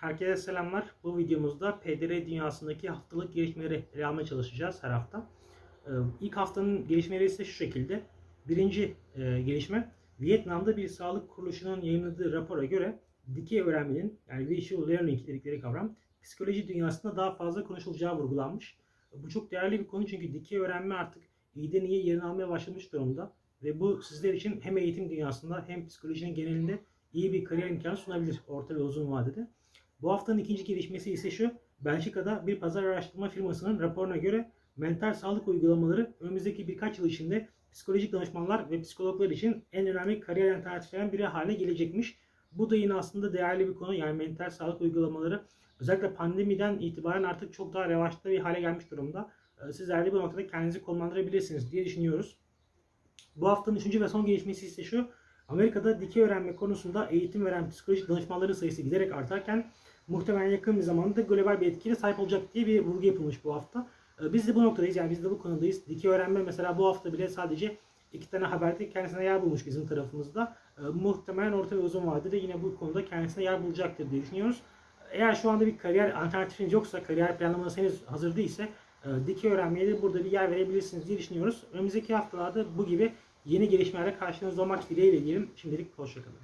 Herkese selamlar. Bu videomuzda PDR dünyasındaki haftalık gelişmeleri ele almaya çalışacağız her hafta. Ee, İlk haftanın gelişmeleri ise şu şekilde. Birinci e, gelişme, Vietnam'da bir sağlık kuruluşunun yayınladığı rapora göre dikey öğrenmenin yani visual learning dedikleri kavram psikoloji dünyasında daha fazla konuşulacağı vurgulanmış. Bu çok değerli bir konu çünkü dikey öğrenme artık iyiden iyiye yerini almaya başlamış durumda. Ve bu sizler için hem eğitim dünyasında hem psikolojinin genelinde iyi bir kariyer imkanı sunabilir orta ve uzun vadede. Bu haftanın ikinci gelişmesi ise şu. Belçika'da bir pazar araştırma firmasının raporuna göre mental sağlık uygulamaları önümüzdeki birkaç yıl içinde psikolojik danışmanlar ve psikologlar için en önemli kariyer alternatiflerinden biri haline gelecekmiş. Bu da yine aslında değerli bir konu. Yani mental sağlık uygulamaları özellikle pandemiden itibaren artık çok daha revaçta bir hale gelmiş durumda. Ee, Sizler de bu noktada kendinizi konumlandırabilirsiniz diye düşünüyoruz. Bu haftanın üçüncü ve son gelişmesi ise şu. Amerika'da dikey öğrenme konusunda eğitim veren psikolojik danışmanların sayısı giderek artarken muhtemelen yakın bir zamanda global bir etkiye sahip olacak diye bir vurgu yapılmış bu hafta. Ee, Biz de bu noktadayız yani biz de bu konudayız. Dikey öğrenme mesela bu hafta bile sadece iki tane haberde kendisine yer bulmuş bizim tarafımızda. Ee, Muhtemelen orta ve uzun vadede yine bu konuda kendisine yer bulacaktır diye düşünüyoruz. Eğer şu anda bir kariyer alternatifiniz yoksa, kariyer planlamanız henüz hazır değilse e, dikey öğrenmeye de burada bir yer verebilirsiniz diye düşünüyoruz. Önümüzdeki haftalarda bu gibi yeni gelişmelerle karşınızda olmak dileğiyle diyelim. Şimdilik hoşçakalın.